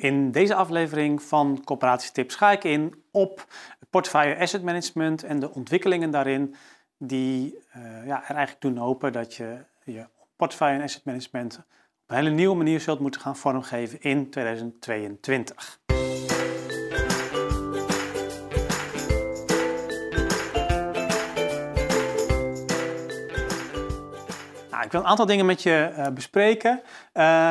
In deze aflevering van Coöperatietips ga ik in op portefeuille asset management en de ontwikkelingen daarin die uh, ja, er eigenlijk doen hopen dat je je en asset management op een hele nieuwe manier zult moeten gaan vormgeven in 2022. Ik wil een aantal dingen met je uh, bespreken. Uh,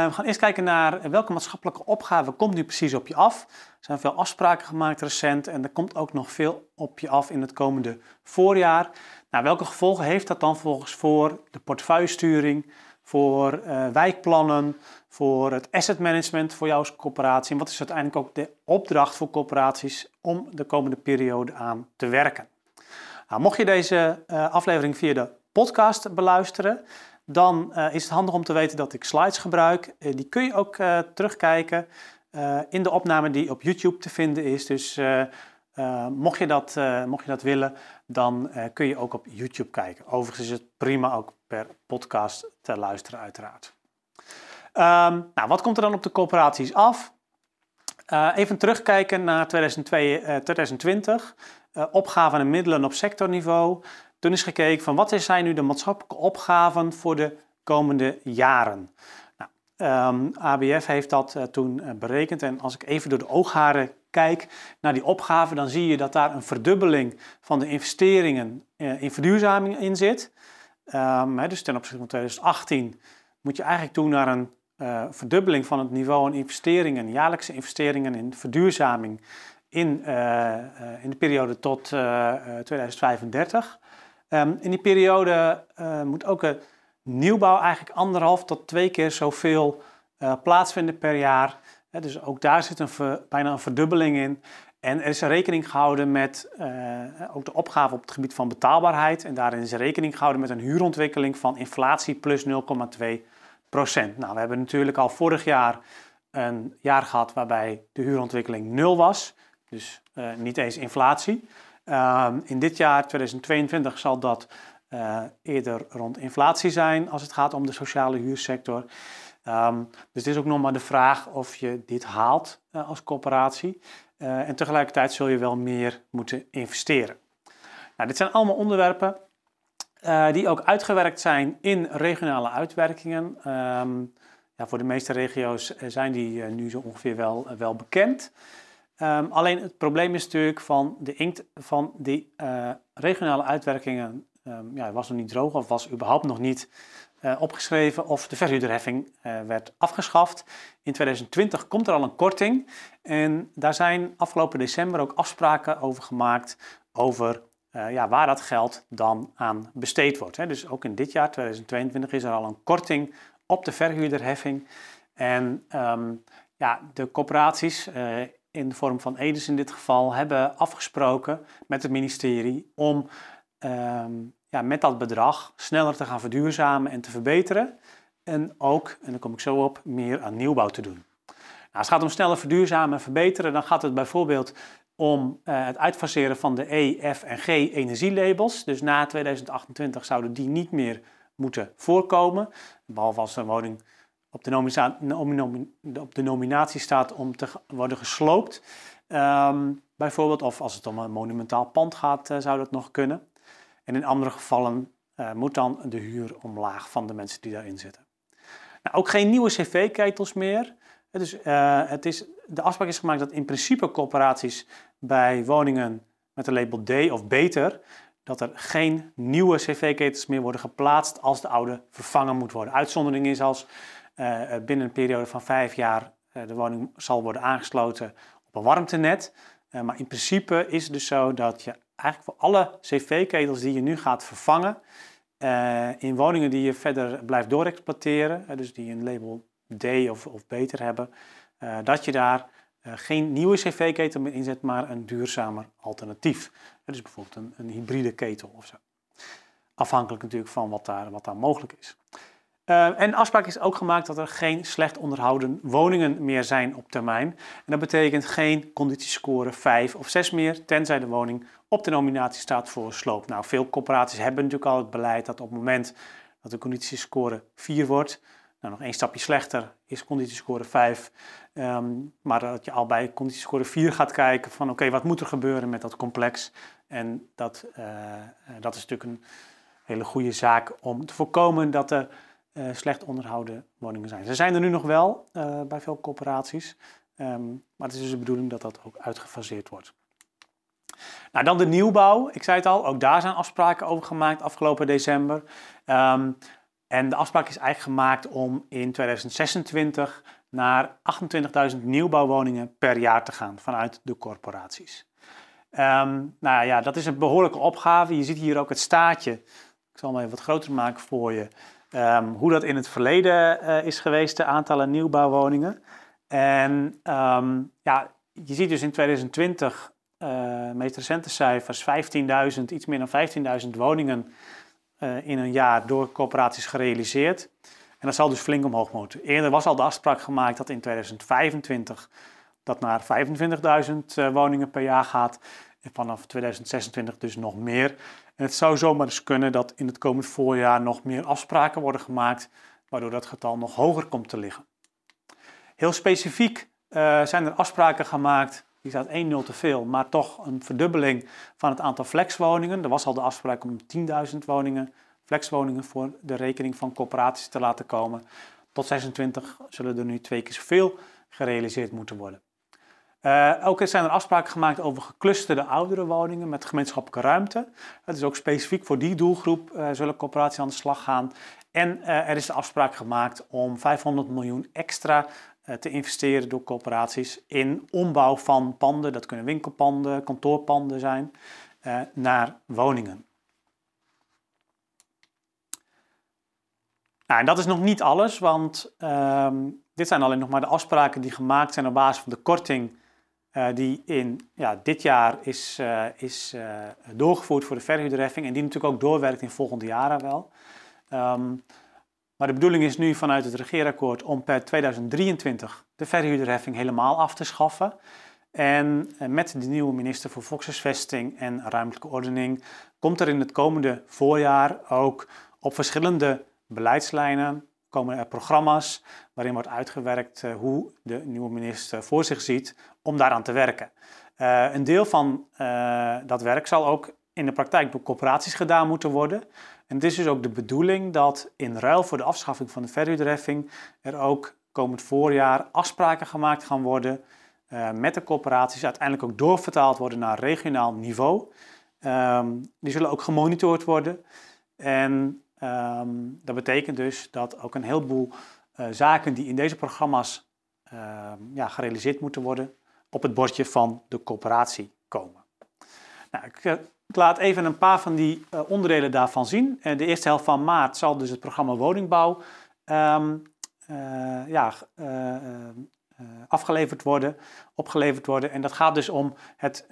we gaan eerst kijken naar welke maatschappelijke opgave komt nu precies op je af. Er zijn veel afspraken gemaakt recent en er komt ook nog veel op je af in het komende voorjaar. Nou, welke gevolgen heeft dat dan volgens voor de portefeuillesturing, voor uh, wijkplannen, voor het asset management voor jou als coöperatie? En wat is uiteindelijk ook de opdracht voor coöperaties om de komende periode aan te werken? Nou, mocht je deze aflevering via de podcast beluisteren, dan uh, is het handig om te weten dat ik slides gebruik. Uh, die kun je ook uh, terugkijken in de opname die op YouTube te vinden is. Dus mocht, je dat, mocht je dat willen, dan kun je ook op YouTube kijken. Overigens is het prima ook per podcast te luisteren uiteraard. Um, nou, wat komt er dan op de coöperaties af? even terugkijken naar 2002, 2020. opgaven en middelen op sectorniveau. Toen is gekeken van wat zijn nu de maatschappelijke opgaven voor de komende jaren. Nou, ehm, ABF heeft dat uh, toen uh, berekend en als ik even door de oogharen kijk naar die opgaven, dan zie je dat daar een verdubbeling van de investeringen uh, in verduurzaming in zit. Hè, dus ten opzichte van 2018 moet je eigenlijk toe naar een verdubbeling van het niveau aan investeringen, jaarlijkse investeringen in verduurzaming in, in de periode tot 2035. Um, in die periode uh, moet ook de nieuwbouw eigenlijk anderhalf tot twee keer zoveel uh, plaatsvinden per jaar. Dus ook daar zit een bijna een verdubbeling in. En er is rekening gehouden met ook de opgave op het gebied van betaalbaarheid. En daarin is rekening gehouden met een huurontwikkeling van inflatie plus 0,2 procent. Nou, we hebben natuurlijk al vorig jaar een jaar gehad waarbij de huurontwikkeling nul was. Dus niet eens inflatie. Ehm, in dit jaar, 2022, zal dat uh, eerder rond inflatie zijn als het gaat om de sociale huursector. Um, dus het is ook nog maar de vraag of je dit haalt uh, als coöperatie. Uh, en tegelijkertijd zul je wel meer moeten investeren. Nou, dit zijn allemaal onderwerpen die ook uitgewerkt zijn in regionale uitwerkingen. Um, ja, voor de meeste regio's zijn die nu zo ongeveer wel, wel bekend. Um, alleen het probleem is natuurlijk van de inkt van die uh, regionale uitwerkingen um, ja, was nog niet droog of was überhaupt nog niet uh, opgeschreven of de verhuurderheffing uh, werd afgeschaft. In 2020 komt er al een korting en daar zijn afgelopen december ook afspraken over gemaakt over ja, waar dat geld dan aan besteed wordt. Hè. Dus ook in dit jaar, 2022, is er al een korting op de verhuurderheffing. En um, ja, de corporaties in de vorm van Edes in dit geval, hebben afgesproken met het ministerie om ehm, ja, met dat bedrag sneller te gaan verduurzamen en te verbeteren. En ook, en daar kom ik zo op, meer aan nieuwbouw te doen. Nou, als het gaat om sneller verduurzamen en verbeteren, dan gaat het bijvoorbeeld om uh, het uitfaseren van de E, F en G energielabels. Dus na 2028 zouden die niet meer moeten voorkomen, behalve als een woning op de, op de nominatie staat om te worden gesloopt. Ehm, bijvoorbeeld, of als het om een monumentaal pand gaat, uh, zou dat nog kunnen. En in andere gevallen uh, moet dan de huur omlaag van de mensen die daarin zitten. Nou, ook geen nieuwe cv-ketels meer. Dus, het is, de afspraak is gemaakt dat in principe corporaties bij woningen met een label D of beter, dat er geen nieuwe cv-ketels meer worden geplaatst als de oude vervangen moet worden. Uitzondering is als binnen een periode van vijf jaar uh, de woning zal worden aangesloten op een warmtenet. Maar in principe is het dus zo dat je eigenlijk voor alle cv-ketels die je nu gaat vervangen, in woningen die je verder blijft doorexploiteren, dus die een label D of, of beter hebben, dat je daar geen nieuwe cv-ketel meer inzet, maar een duurzamer alternatief. dus bijvoorbeeld een, een hybride ketel of zo. Afhankelijk natuurlijk van wat daar, wat daar mogelijk is. Uh, en afspraak is ook gemaakt dat er geen slecht onderhouden woningen meer zijn op termijn. En dat betekent geen conditiescore 5 of 6 meer, tenzij de woning op de nominatie staat voor sloop. Nou, veel corporaties hebben natuurlijk al het beleid dat op het moment dat de conditiescore 4 wordt, Nou, nog één stapje slechter is conditiescore 5. Ehm, maar dat je al bij conditiescore 4 gaat kijken van oké, wat moet er gebeuren met dat complex? En dat, dat is natuurlijk een hele goede zaak om te voorkomen dat er slecht onderhouden woningen zijn. Ze zijn er nu nog wel bij veel corporaties. Ehm, maar het is dus de bedoeling dat dat ook uitgefaseerd wordt. Nou, dan de nieuwbouw. Ik zei het al, ook daar zijn afspraken over gemaakt afgelopen december. Ehm, en de afspraak is eigenlijk gemaakt om in 2026 naar 28.000 nieuwbouwwoningen per jaar te gaan vanuit de corporaties. Um, nou ja, dat is een behoorlijke opgave. Je ziet hier ook het staatje. Ik zal hem even wat groter maken voor je. Hoe dat in het verleden uh, is geweest, de aantallen nieuwbouwwoningen. En um, ja, je ziet dus in 2020, uh, meest recente cijfers, 15.000, iets meer dan 15.000 woningen uh, in een jaar door corporaties gerealiseerd. En dat zal dus flink omhoog moeten. Eerder was al de afspraak gemaakt dat in 2025 dat naar 25.000 uh, woningen per jaar gaat. En vanaf 2026 dus nog meer. Het zou zomaar eens kunnen dat in het komend voorjaar nog meer afspraken worden gemaakt, waardoor dat getal nog hoger komt te liggen. Heel specifiek uh, zijn er afspraken gemaakt, die staat 1-0 te veel, maar toch een verdubbeling van het aantal flexwoningen. Er was al de afspraak om 10.000 woningen, flexwoningen voor de rekening van corporaties te laten komen. Tot 26 zullen er nu twee keer zoveel gerealiseerd moeten worden. Uh, ook zijn er afspraken gemaakt over geclusterde oudere woningen met gemeenschappelijke ruimte. Het is ook specifiek voor die doelgroep uh, zullen corporaties aan de slag gaan. En uh, er is de afspraak gemaakt om 500 miljoen extra eh, te investeren door corporaties in ombouw van panden. Dat kunnen winkelpanden, kantoorpanden zijn, naar woningen. Nou, en dat is nog niet alles, want uh, dit zijn alleen nog maar de afspraken die gemaakt zijn op basis van de korting uh, die in ja, dit jaar is, is doorgevoerd voor de verhuurderheffing en die natuurlijk ook doorwerkt in volgende jaren wel. Um, maar de bedoeling is nu vanuit het regeerakkoord om per 2023 de verhuurderheffing helemaal af te schaffen. En eh, met de nieuwe minister voor Volkshuisvesting en Ruimtelijke Ordening komt er in het komende voorjaar ook op verschillende beleidslijnen komen er programma's waarin wordt uitgewerkt eh, hoe de nieuwe minister voor zich ziet om daaraan te werken. Uh, een deel van uh, dat werk zal ook in de praktijk door corporaties gedaan moeten worden. En het is dus ook de bedoeling dat in ruil voor de afschaffing van de verhuurderheffing er ook komend voorjaar afspraken gemaakt gaan worden met de corporaties, uiteindelijk ook doorvertaald worden naar regionaal niveau. Um, die zullen ook gemonitord worden. En um, dat betekent dus dat ook een heleboel uh, zaken die in deze programma's uh, ja, gerealiseerd moeten worden, op het bordje van de corporatie komen. Nou, ik eh, ik laat even een paar van die uh, onderdelen daarvan zien. De eerste helft van maart zal dus het programma woningbouw uh, ja, afgeleverd worden, opgeleverd worden. En dat gaat dus om het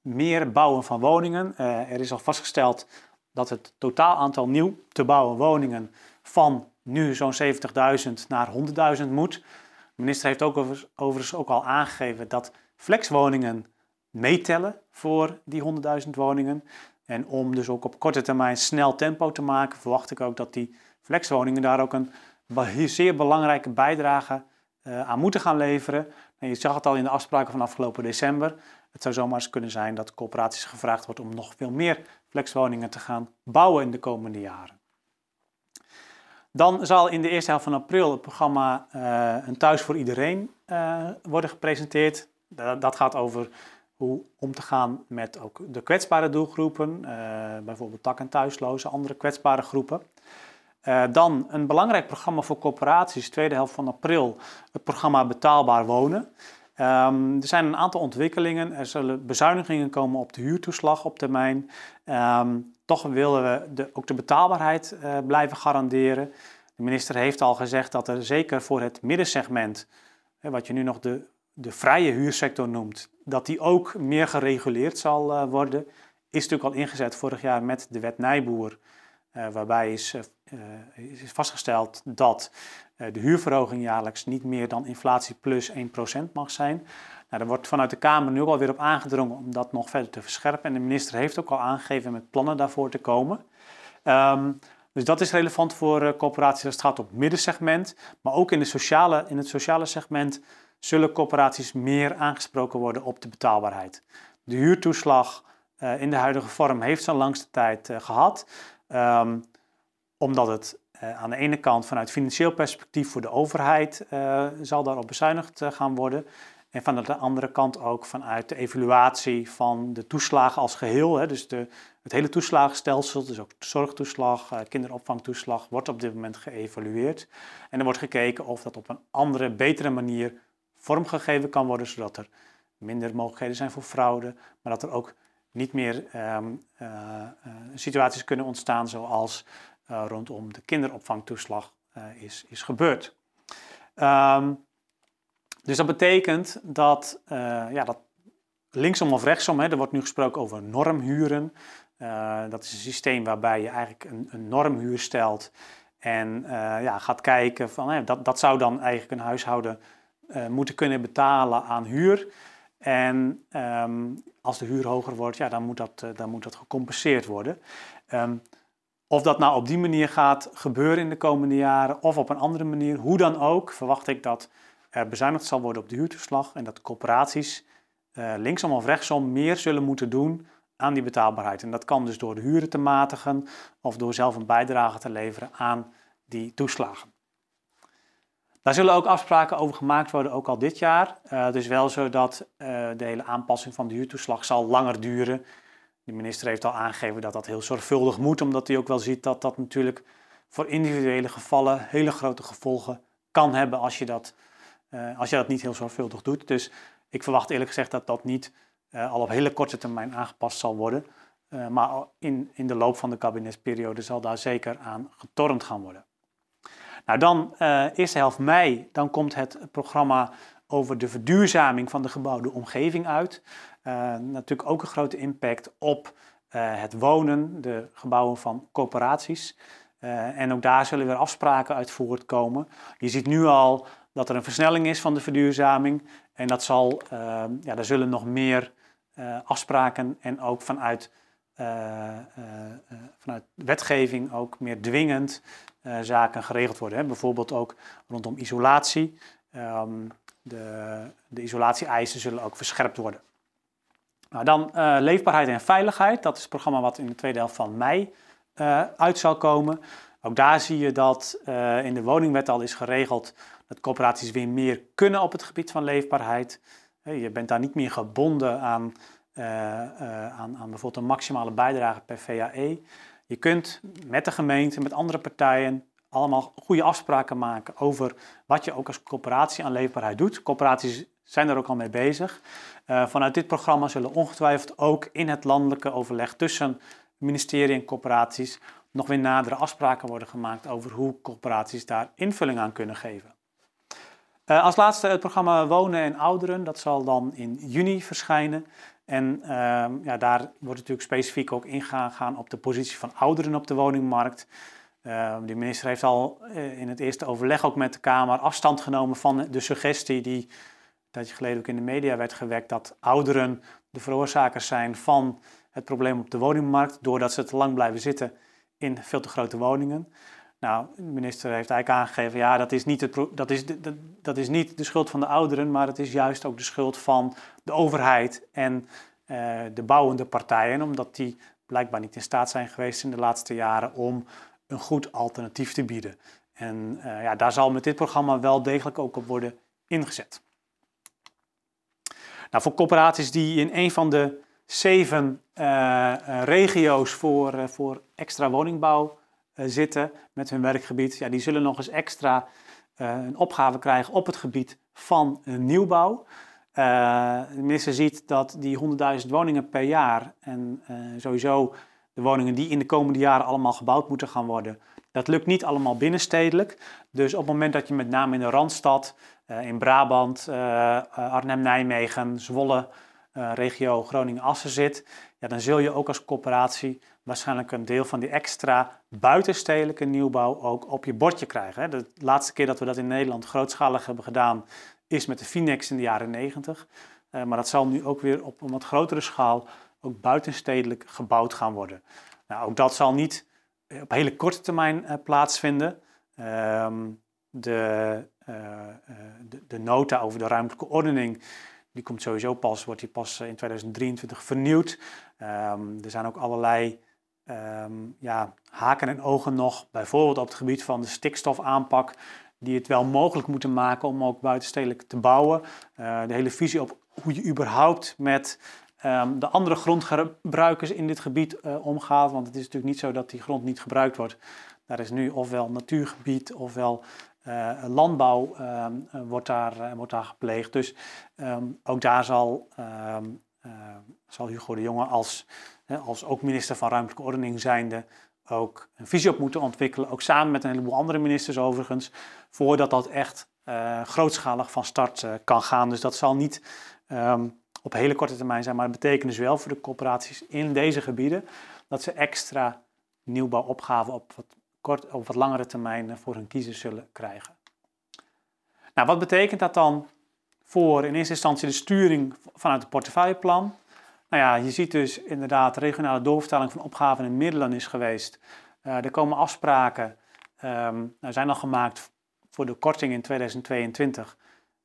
meer bouwen van woningen. er is al vastgesteld dat het totaal aantal nieuw te bouwen woningen van nu zo'n 70.000 naar 100.000 moet. De minister heeft ook overigens ook al aangegeven dat flexwoningen meetellen voor die 100.000 woningen. En om dus ook op korte termijn snel tempo te maken, verwacht ik ook dat die flexwoningen daar ook een zeer belangrijke bijdrage uh, aan moeten gaan leveren. En je zag het al in de afspraken van afgelopen december. Het zou zomaar eens kunnen zijn dat coöperaties gevraagd wordt om nog veel meer flexwoningen te gaan bouwen in de komende jaren. Dan zal in de eerste helft van april het programma uh, Een Thuis voor Iedereen uh, worden gepresenteerd. Dat gaat over hoe om te gaan met ook de kwetsbare doelgroepen, uh, bijvoorbeeld dak- en thuislozen, andere kwetsbare groepen. Dan een belangrijk programma voor corporaties, tweede helft van april, het programma Betaalbaar Wonen. Um, er zijn een aantal ontwikkelingen. Er zullen bezuinigingen komen op de huurtoeslag op termijn. Um, toch willen we de, ook de betaalbaarheid uh, blijven garanderen. De minister heeft al gezegd dat er zeker voor het middensegment, wat je nu nog de de vrije huursector noemt, dat die ook meer gereguleerd zal uh, worden, is natuurlijk al ingezet vorig jaar met de wet Nijboer, uh, waarbij is, is, vastgesteld dat de huurverhoging jaarlijks niet meer dan inflatie plus 1% mag zijn. Nou, daar wordt vanuit de Kamer nu ook alweer op aangedrongen om dat nog verder te verscherpen. En de minister heeft ook al aangegeven met plannen daarvoor te komen. Um, Dus dat is relevant voor uh, corporaties als het gaat op het middensegment. Maar ook in, de sociale, in het sociale segment zullen corporaties meer aangesproken worden op de betaalbaarheid. De huurtoeslag uh, in de huidige vorm heeft zo'n langste tijd gehad. Um, omdat het aan de ene kant vanuit financieel perspectief voor de overheid zal daarop bezuinigd gaan worden. En van de andere kant ook vanuit de evaluatie van de toeslagen als geheel. Hè, dus de, het hele toeslagenstelsel, dus ook zorgtoeslag, kinderopvangtoeslag, wordt op dit moment geëvalueerd. En er wordt gekeken of dat op een andere, betere manier vormgegeven kan worden, zodat er minder mogelijkheden zijn voor fraude, maar dat er ook niet meer uh, situaties kunnen ontstaan zoals rondom de kinderopvangtoeslag is, is gebeurd. Um, dus dat betekent dat, uh, ja, dat linksom of rechtsom, hè, er wordt nu gesproken over normhuren. Dat is een systeem waarbij je eigenlijk een, een normhuur stelt en ja, gaat kijken van hè, dat, dat zou dan eigenlijk een huishouden moeten kunnen betalen aan huur. En um, als de huur hoger wordt, ja, dan, moet dat, dan moet dat gecompenseerd worden. Um, of dat nou op die manier gaat gebeuren in de komende jaren of op een andere manier, hoe dan ook, verwacht ik dat er bezuinigd zal worden op de huurtoeslag en dat corporaties uh, linksom of rechtsom meer zullen moeten doen aan die betaalbaarheid. En dat kan dus door de huren te matigen of door zelf een bijdrage te leveren aan die toeslagen. Daar zullen ook afspraken over gemaakt worden, ook al dit jaar. Uh, het is wel zo dat uh, de hele aanpassing van de huurtoeslag zal langer duren. De minister heeft al aangegeven dat dat heel zorgvuldig moet, omdat hij ook wel ziet dat dat natuurlijk voor individuele gevallen hele grote gevolgen kan hebben als je dat uh, als je dat niet heel zorgvuldig doet. Dus ik verwacht eerlijk gezegd dat dat niet uh, al op hele korte termijn aangepast zal worden. Uh, maar in, in de loop van de kabinetsperiode zal daar zeker aan getornd gaan worden. Nou, dan eerste helft mei, dan komt het programma over de verduurzaming van de gebouwde omgeving uit. Natuurlijk ook een grote impact op het wonen, de gebouwen van coöperaties. en ook daar zullen weer afspraken uit voortkomen. Je ziet nu al dat er een versnelling is van de verduurzaming. En dat zal, ja, daar zullen nog meer afspraken en ook vanuit, uh, vanuit wetgeving ook meer dwingend zaken geregeld worden. Hè. Bijvoorbeeld ook rondom isolatie. Um, de, de isolatie-eisen zullen ook verscherpt worden. Nou, dan leefbaarheid en veiligheid. Dat is het programma wat in de tweede helft van mei uit zal komen. Ook daar zie je dat in de woningwet al is geregeld dat coöperaties weer meer kunnen op het gebied van leefbaarheid. Je bent daar niet meer gebonden aan, aan, aan bijvoorbeeld een maximale bijdrage per VAE. Je kunt met de gemeente, met andere partijen, allemaal goede afspraken maken over wat je ook als coöperatie aan leefbaarheid doet. Coöperaties zijn er ook al mee bezig. Uh, vanuit dit programma zullen ongetwijfeld ook in het landelijke overleg tussen ministerie en coöperaties nog weer nadere afspraken worden gemaakt over hoe coöperaties daar invulling aan kunnen geven. Uh, als laatste het programma Wonen en Ouderen. Dat zal dan in juni verschijnen. En uh, ja, daar wordt natuurlijk specifiek ook ingegaan op de positie van ouderen op de woningmarkt. Uh, de minister heeft al eh, in het eerste overleg ook met de Kamer afstand genomen van de suggestie die tijdje geleden ook in de media werd gewekt dat ouderen de veroorzakers zijn van het probleem op de woningmarkt doordat ze te lang blijven zitten in veel te grote woningen. Nou, de minister heeft eigenlijk aangegeven, ja, dat is niet, het, dat is de, dat is niet de schuld van de ouderen, maar het is juist ook de schuld van de overheid en uh, de bouwende partijen, omdat die blijkbaar niet in staat zijn geweest in de laatste jaren om een goed alternatief te bieden. En uh, ja, daar zal met dit programma wel degelijk ook op worden ingezet. Nou, voor corporaties die in een van de zeven uh, regio's voor, voor extra woningbouw eh, zitten met hun werkgebied, ja, die zullen nog eens extra een opgave krijgen op het gebied van nieuwbouw. De minister ziet dat die 100.000 woningen per jaar en sowieso de woningen die in de komende jaren allemaal gebouwd moeten gaan worden, dat lukt niet allemaal binnenstedelijk. Dus op het moment dat je met name in de Randstad, in Brabant, Arnhem, Nijmegen, Zwolle, regio Groningen-Assen zit, ja, dan zul je ook als corporatie waarschijnlijk een deel van die extra buitenstedelijke nieuwbouw ook op je bordje krijgen. De laatste keer dat we dat in Nederland grootschalig hebben gedaan is met de Finex in de jaren 90. Uh, maar dat zal nu ook weer op een wat grotere schaal ook buitenstedelijk gebouwd gaan worden. Nou, ook dat zal niet op hele korte termijn plaatsvinden. Ehm, de, de, de, nota over de ruimtelijke ordening, die komt sowieso pas, wordt die pas in 2023 vernieuwd. Ehm, er zijn ook allerlei Ehm, ja, haken en ogen nog, bijvoorbeeld op het gebied van de stikstofaanpak, die het wel mogelijk moeten maken om ook buitenstedelijk te bouwen. De hele visie op hoe je überhaupt met um, de andere grondgebruikers in dit gebied omgaat. Want het is natuurlijk niet zo dat die grond niet gebruikt wordt. Daar is nu ofwel natuurgebied ofwel uh, landbouw um, wordt, daar, wordt daar gepleegd. Dus ook daar zal, zal Hugo de Jonge als als ook minister van Ruimtelijke Ordening zijnde ook een visie op moeten ontwikkelen. Ook samen met een heleboel andere ministers overigens. Voordat dat echt grootschalig van start kan gaan. Dus dat zal niet op hele korte termijn zijn. Maar het betekent dus wel voor de corporaties in deze gebieden. Dat ze extra nieuwbouwopgaven op wat, kort, op wat langere termijn eh, voor hun kiezers zullen krijgen. Nou, wat betekent dat dan voor in eerste instantie de sturing vanuit het portefeuilleplan? Nou ja, je ziet dus inderdaad regionale doorvertaling van opgaven en middelen is geweest. Uh, er komen afspraken, um, nou zijn al gemaakt voor de korting in 2022,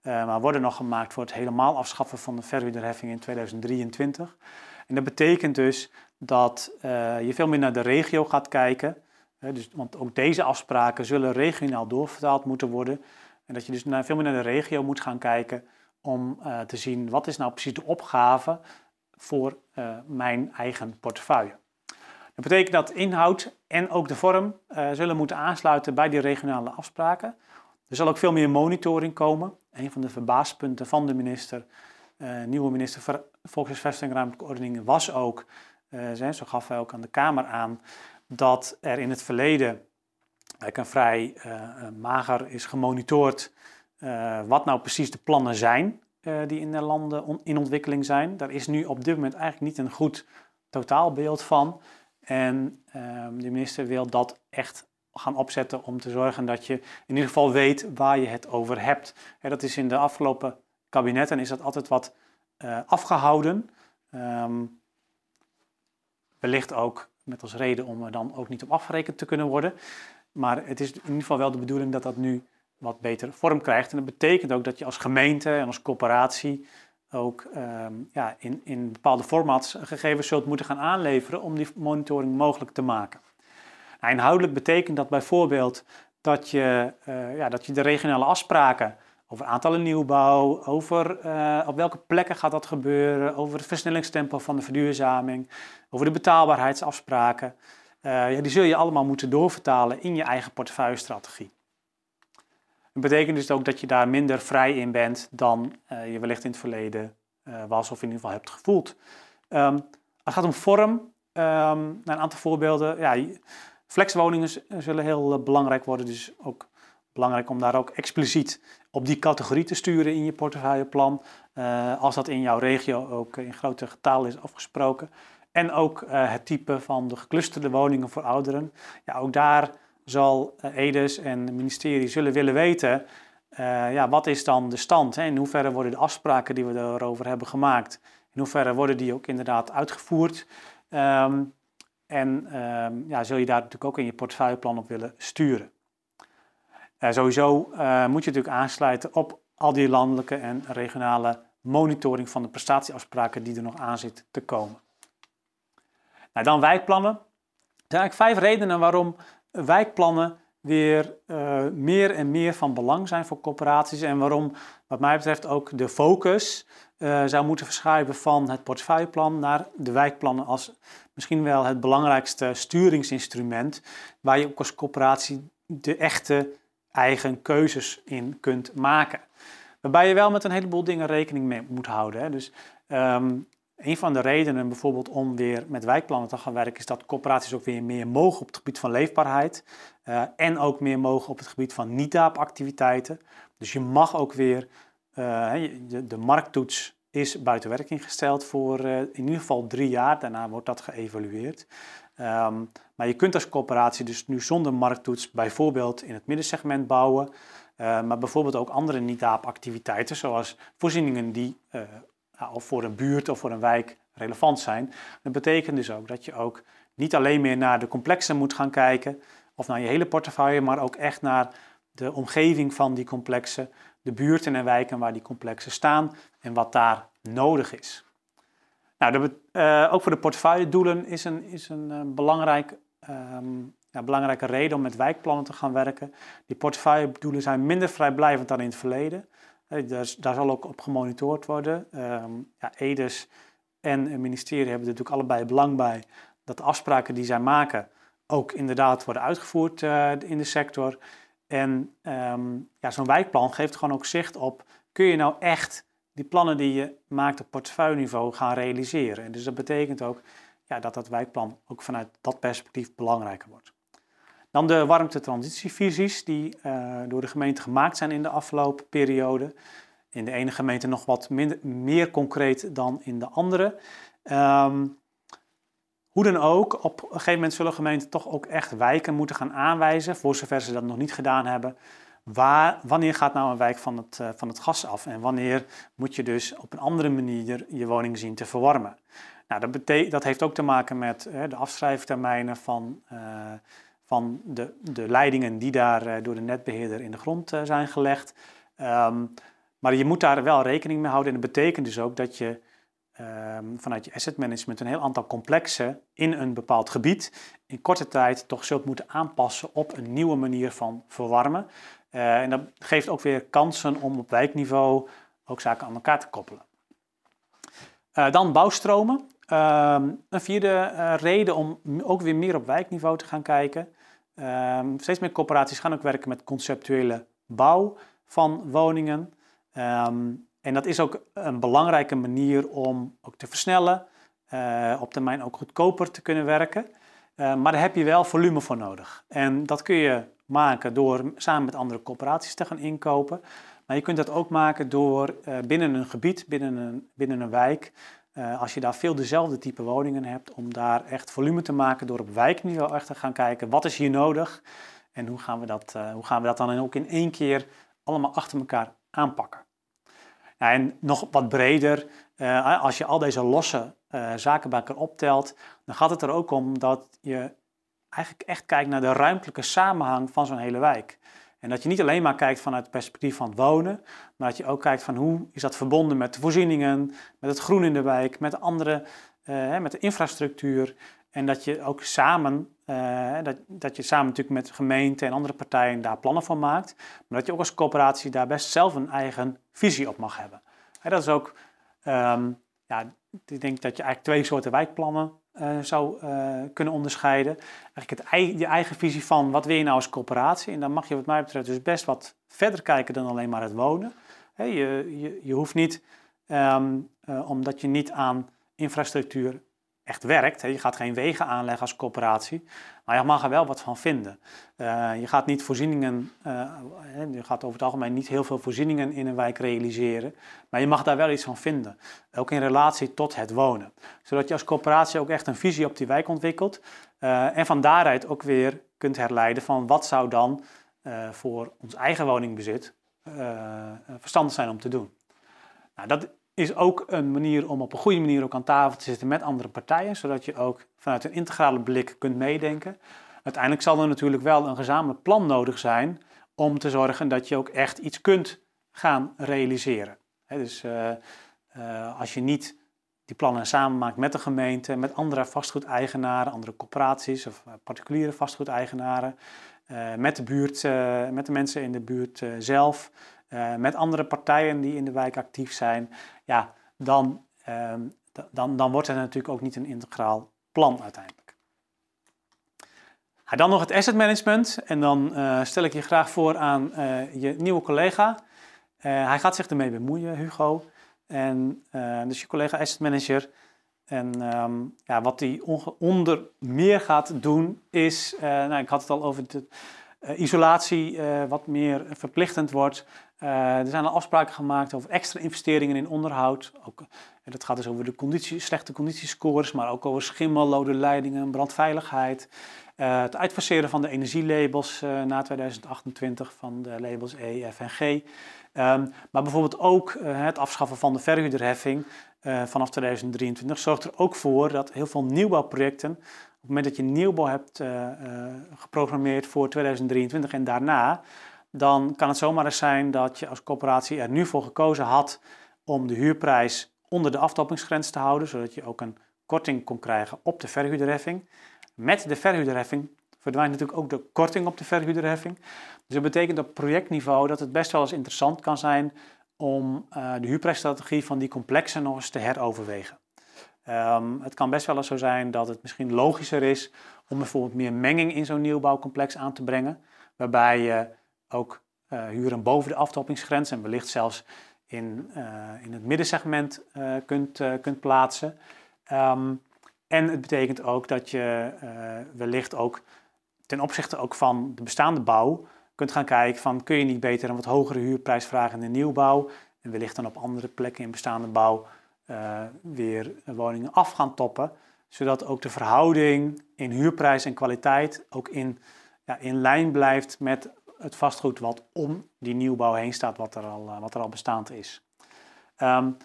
uh, eh, maar worden nog gemaakt voor het helemaal afschaffen van de verhuurderheffing in 2023. En dat betekent dus dat je veel meer naar de regio gaat kijken. Dus, want ook deze afspraken zullen regionaal doorvertaald moeten worden. En dat je dus naar, veel meer naar de regio moet gaan kijken om te zien wat is nou precies de opgave voor uh, mijn eigen portefeuille. Dat betekent dat inhoud en ook de vorm uh, zullen moeten aansluiten bij die regionale afspraken. Er zal ook veel meer monitoring komen. Een van de verbaaspunten van de minister, nieuwe minister Volkshuisvesting en Ruimtelijke was ook, zo gaf hij ook aan de Kamer aan, dat er in het verleden een vrij mager is gemonitord wat nou precies de plannen zijn die in de landen in ontwikkeling zijn. Daar is nu op dit moment eigenlijk niet een goed totaalbeeld van. En ehm, de minister wil dat echt gaan opzetten om te zorgen dat je in ieder geval weet waar je het over hebt. dat is in de afgelopen kabinetten is dat altijd wat afgehouden. Um, wellicht ook met als reden om er dan ook niet op afgerekend te kunnen worden. Maar het is in ieder geval wel de bedoeling dat dat nu wat beter vorm krijgt. En dat betekent ook dat je als gemeente en als corporatie ook ehm, ja, in, in bepaalde formats gegevens zult moeten gaan aanleveren om die monitoring mogelijk te maken. Nou, inhoudelijk betekent dat bijvoorbeeld dat je, uh, ja, dat je de regionale afspraken over aantallen nieuwbouw, over uh, op welke plekken gaat dat gebeuren, over het versnellingstempo van de verduurzaming, over de betaalbaarheidsafspraken, uh, ja, die zul je allemaal moeten doorvertalen in je eigen portefeuillestrategie. Dat betekent dus ook dat je daar minder vrij in bent dan uh, je wellicht in het verleden was of in ieder geval hebt gevoeld. Als het gaat om vorm, um, een aantal voorbeelden. Ja, flexwoningen zullen heel belangrijk worden, dus ook belangrijk om daar ook expliciet op die categorie te sturen in je portefeuilleplan. als dat in jouw regio ook in grote getalen is afgesproken. En ook het type van de geclusterde woningen voor ouderen. Ja, ook daar zal eh, EDES en het ministerie zullen willen weten, ja, wat is dan de stand? Hè? In hoeverre worden de afspraken die we erover hebben gemaakt, in hoeverre worden die ook inderdaad uitgevoerd? Um, en um, ja, zul je daar natuurlijk ook in je portefeuilleplan op willen sturen. Uh, sowieso uh, moet je natuurlijk aansluiten op al die landelijke en regionale monitoring van de prestatieafspraken die er nog aan zitten te komen. Nou, dan wijkplannen. Er zijn eigenlijk vijf redenen waarom wijkplannen weer uh, meer en meer van belang zijn voor corporaties en waarom, wat mij betreft, ook de focus zou moeten verschuiven van het portefeuilleplan naar de wijkplannen als misschien wel het belangrijkste sturingsinstrument waar je ook als corporatie de echte eigen keuzes in kunt maken. Waarbij je wel met een heleboel dingen rekening mee moet houden. Hè. Dus um, een van de redenen bijvoorbeeld om weer met wijkplannen te gaan werken, is dat corporaties ook weer meer mogen op het gebied van leefbaarheid. Uh, en ook meer mogen op het gebied van niet-daap-activiteiten. Dus je mag ook weer, uh, de, de, markttoets is buiten werking gesteld voor uh, in ieder geval drie jaar. Daarna wordt dat geëvalueerd. Um, maar je kunt als corporatie dus nu zonder markttoets bijvoorbeeld in het middensegment bouwen. maar bijvoorbeeld ook andere niet-daap-activiteiten, zoals voorzieningen die of voor een buurt of voor een wijk relevant zijn. Dat betekent dus ook dat je ook niet alleen meer naar de complexen moet gaan kijken of naar je hele portefeuille, maar ook echt naar de omgeving van die complexen, de buurten en wijken waar die complexen staan en wat daar nodig is. Nou, de, uh, ook voor de portefeuilledoelen is een, is een uh, belangrijk, um, ja, belangrijke reden om met wijkplannen te gaan werken. Die portefeuilledoelen zijn minder vrijblijvend dan in het verleden. Uh, daar, daar, zal ook op gemonitord worden. Um, ja, EDES en het ministerie hebben er natuurlijk allebei belang bij dat de afspraken die zij maken ook inderdaad worden uitgevoerd in de sector. En um, ja, zo'n wijkplan geeft gewoon ook zicht op, kun je nou echt die plannen die je maakt op portefeuilleniveau gaan realiseren. En dus dat betekent ook ja, dat dat wijkplan ook vanuit dat perspectief belangrijker wordt. Dan de warmtetransitievisies die uh, door de gemeente gemaakt zijn in de afgelopen periode. In de ene gemeente nog wat minder, meer concreet dan in de andere. Um, hoe dan ook, op een gegeven moment zullen gemeenten toch ook echt wijken moeten gaan aanwijzen, voor zover ze dat nog niet gedaan hebben. Waar, wanneer gaat nou een wijk van het, uh, van het gas af en wanneer moet je dus op een andere manier je woning zien te verwarmen? Nou, dat, dat heeft ook te maken met uh, de afschrijftermijnen van, uh, van de, de leidingen die daar door de netbeheerder in de grond zijn gelegd. Um, maar je moet daar wel rekening mee houden en dat betekent dus ook dat je um, vanuit je asset management een heel aantal complexen in een bepaald gebied in korte tijd toch zult moeten aanpassen op een nieuwe manier van verwarmen. Uh, en dat geeft ook weer kansen om op wijkniveau ook zaken aan elkaar te koppelen. Uh, dan bouwstromen. Uh, een vierde uh, reden om ook weer meer op wijkniveau te gaan kijken. Ehm, steeds meer corporaties gaan ook werken met conceptuele bouw van woningen. Um, en dat is ook een belangrijke manier om ook te versnellen, op termijn ook goedkoper te kunnen werken. Maar daar heb je wel volume voor nodig. En dat kun je maken door samen met andere corporaties te gaan inkopen. Maar je kunt dat ook maken door uh, binnen een gebied, binnen een, binnen een wijk, als je daar veel dezelfde type woningen hebt, om daar echt volume te maken door op wijkniveau echt te gaan kijken wat is hier nodig en hoe gaan we dat, hoe gaan we dat dan ook in één keer allemaal achter elkaar aanpakken. Ja, en nog wat breder, als je al deze losse zaken optelt, dan gaat het er ook om dat je eigenlijk echt kijkt naar de ruimtelijke samenhang van zo'n hele wijk. En dat je niet alleen maar kijkt vanuit het perspectief van het wonen, maar dat je ook kijkt van hoe is dat verbonden met de voorzieningen, met het groen in de wijk, met de andere, uh, met de infrastructuur. En dat je ook samen, uh, dat, dat je samen natuurlijk met gemeenten en andere partijen daar plannen voor maakt. Maar dat je ook als coöperatie daar best zelf een eigen visie op mag hebben. En dat is ook, um, ja, ik denk dat je eigenlijk twee soorten wijkplannen uh, zou uh, kunnen onderscheiden. Eigenlijk het, je eigen visie van wat wil je nou als coöperatie. En dan mag je wat mij betreft dus best wat verder kijken dan alleen maar het wonen. Je, je, je hoeft niet, um, omdat je niet aan infrastructuur echt werkt. Je gaat geen wegen aanleggen als coöperatie, maar je mag er wel wat van vinden. Uh, je gaat niet voorzieningen, uh, je gaat over het algemeen niet heel veel voorzieningen in een wijk realiseren, maar je mag daar wel iets van vinden. Ook in relatie tot het wonen. Zodat je als coöperatie ook echt een visie op die wijk ontwikkelt uh, en van daaruit ook weer kunt herleiden van wat zou dan voor ons eigen woningbezit verstandig zijn om te doen. Nou, dat is ook een manier om op een goede manier ook aan tafel te zitten met andere partijen, zodat je ook vanuit een integrale blik kunt meedenken. Uiteindelijk zal er natuurlijk wel een gezamenlijk plan nodig zijn om te zorgen dat je ook echt iets kunt gaan realiseren. dus uh, uh, als je niet die plannen samen maakt met de gemeente, met andere vastgoedeigenaren, andere corporaties of particuliere vastgoedeigenaren, met de buurt, met de mensen in de buurt zelf, uh, met andere partijen die in de wijk actief zijn, ja, dan, uh, dan, dan wordt het natuurlijk ook niet een integraal plan uiteindelijk. dan nog het asset management. En dan uh, stel ik je graag voor aan je nieuwe collega. hij gaat zich ermee bemoeien, Hugo. En, dus je collega asset manager. En um, ja, wat hij onder meer gaat doen is, nou, ik had het al over de isolatie, wat meer verplichtend wordt. Uh, er zijn al afspraken gemaakt over extra investeringen in onderhoud. Ook, en eh, dat gaat dus over de conditie, slechte conditiescores, maar ook over schimmel, lode leidingen, brandveiligheid. Het uitfaseren van de energielabels na 2028 van de labels E, F en G. Ehm, maar bijvoorbeeld ook het afschaffen van de verhuurderheffing vanaf 2023 zorgt er ook voor dat heel veel nieuwbouwprojecten, het moment dat je nieuwbouw hebt geprogrammeerd voor 2023 en daarna, dan kan het zomaar eens zijn dat je als coöperatie er nu voor gekozen had om de huurprijs onder de aftoppingsgrens te houden, zodat je ook een korting kon krijgen op de verhuurderheffing. Met de verhuurderheffing verdwijnt natuurlijk ook de korting op de verhuurderheffing. Dus dat betekent op projectniveau dat het best wel eens interessant kan zijn om uh, de huurprijsstrategie van die complexen nog eens te heroverwegen. Um, het kan best wel eens zo zijn dat het misschien logischer is om bijvoorbeeld meer menging in zo'n nieuwbouwcomplex aan te brengen, waarbij je ook uh, huren boven de aftoppingsgrens en wellicht zelfs in, uh, in het middensegment kunt, kunt plaatsen. Um, en het betekent ook dat je wellicht ook ten opzichte ook van de bestaande bouw kunt gaan kijken van kun je niet beter een wat hogere huurprijs vragen in de nieuwbouw en wellicht dan op andere plekken in bestaande bouw uh, weer woningen af gaan toppen, zodat ook de verhouding in huurprijs en kwaliteit ook in, ja, in lijn blijft met het vastgoed wat om die nieuwbouw heen staat, wat er al, uh, wat er al bestaand is. Um,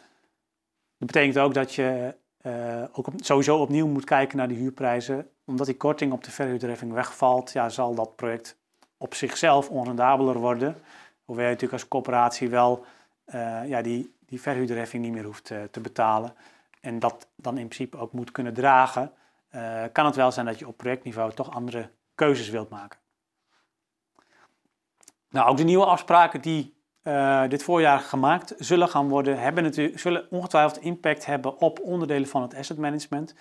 dat betekent ook dat je uh, ook sowieso opnieuw moet kijken naar die huurprijzen. Omdat die korting op de verhuurderheffing wegvalt, ja, zal dat project op zichzelf onrendabeler worden. Hoewel je natuurlijk als coöperatie wel ja, die, die verhuurderheffing niet meer hoeft uh, te betalen. En dat dan in principe ook moet kunnen dragen. kan het wel zijn dat je op projectniveau toch andere keuzes wilt maken. Nou, ook de nieuwe afspraken die uh, dit voorjaar gemaakt zullen gaan worden, hebben natuurlijk, zullen ongetwijfeld impact hebben op onderdelen van het asset management.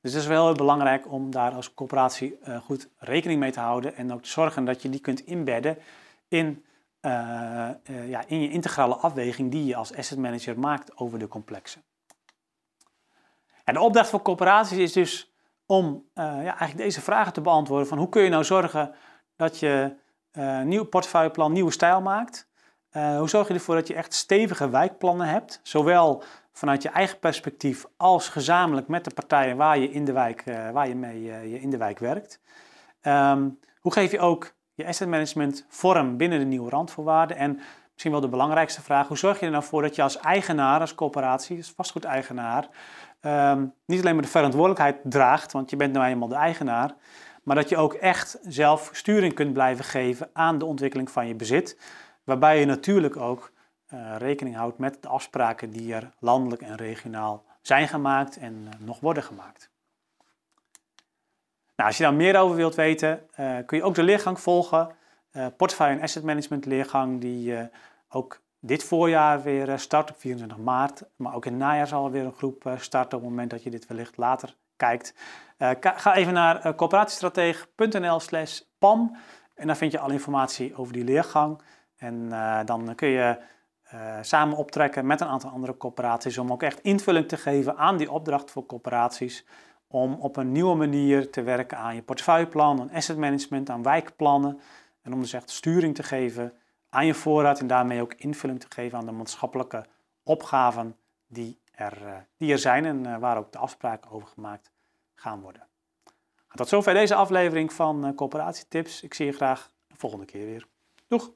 Dus het is wel heel belangrijk om daar als coöperatie uh, goed rekening mee te houden en ook te zorgen dat je die kunt inbedden in, uh, ja, in je integrale afweging die je als asset manager maakt over de complexen. En de opdracht voor coöperaties is dus om ja, eigenlijk deze vragen te beantwoorden van hoe kun je nou zorgen dat je nieuw portefeuilleplan, nieuwe stijl maakt. Hoe zorg je ervoor dat je echt stevige wijkplannen hebt, zowel vanuit je eigen perspectief als gezamenlijk met de partijen waar je in de wijk, waar je mee je in de wijk werkt? Um, hoe geef je ook je asset management vorm binnen de nieuwe randvoorwaarden? En misschien wel de belangrijkste vraag, hoe zorg je er nou voor dat je als eigenaar, als coöperatie, als vastgoedeigenaar, um, niet alleen maar de verantwoordelijkheid draagt, want je bent nou eenmaal de eigenaar, maar dat je ook echt zelf sturing kunt blijven geven aan de ontwikkeling van je bezit. Waarbij je natuurlijk ook uh, rekening houdt met de afspraken die er landelijk en regionaal zijn gemaakt en uh, nog worden gemaakt. Nou, als je daar meer over wilt weten, uh, kun je ook de leergang volgen. Portfolio en Asset Management leergang die ook dit voorjaar weer start op 24 maart. Maar ook in het najaar zal er weer een groep starten op het moment dat je dit wellicht later kijkt. ga even naar coöperatiestratege.nl slash PAM en daar vind je alle informatie over die leergang. En uh, dan kun je uh, samen optrekken met een aantal andere corporaties om ook echt invulling te geven aan die opdracht voor corporaties. Om op een nieuwe manier te werken aan je portefeuilleplan, asset management, aan wijkplannen. En om dus echt sturing te geven aan je voorraad en daarmee ook invulling te geven aan de maatschappelijke opgaven die er, uh, die er zijn en waar ook de afspraken over gemaakt gaan worden. Tot zover deze aflevering van Coöperatietips. Ik zie je graag de volgende keer weer. Doeg!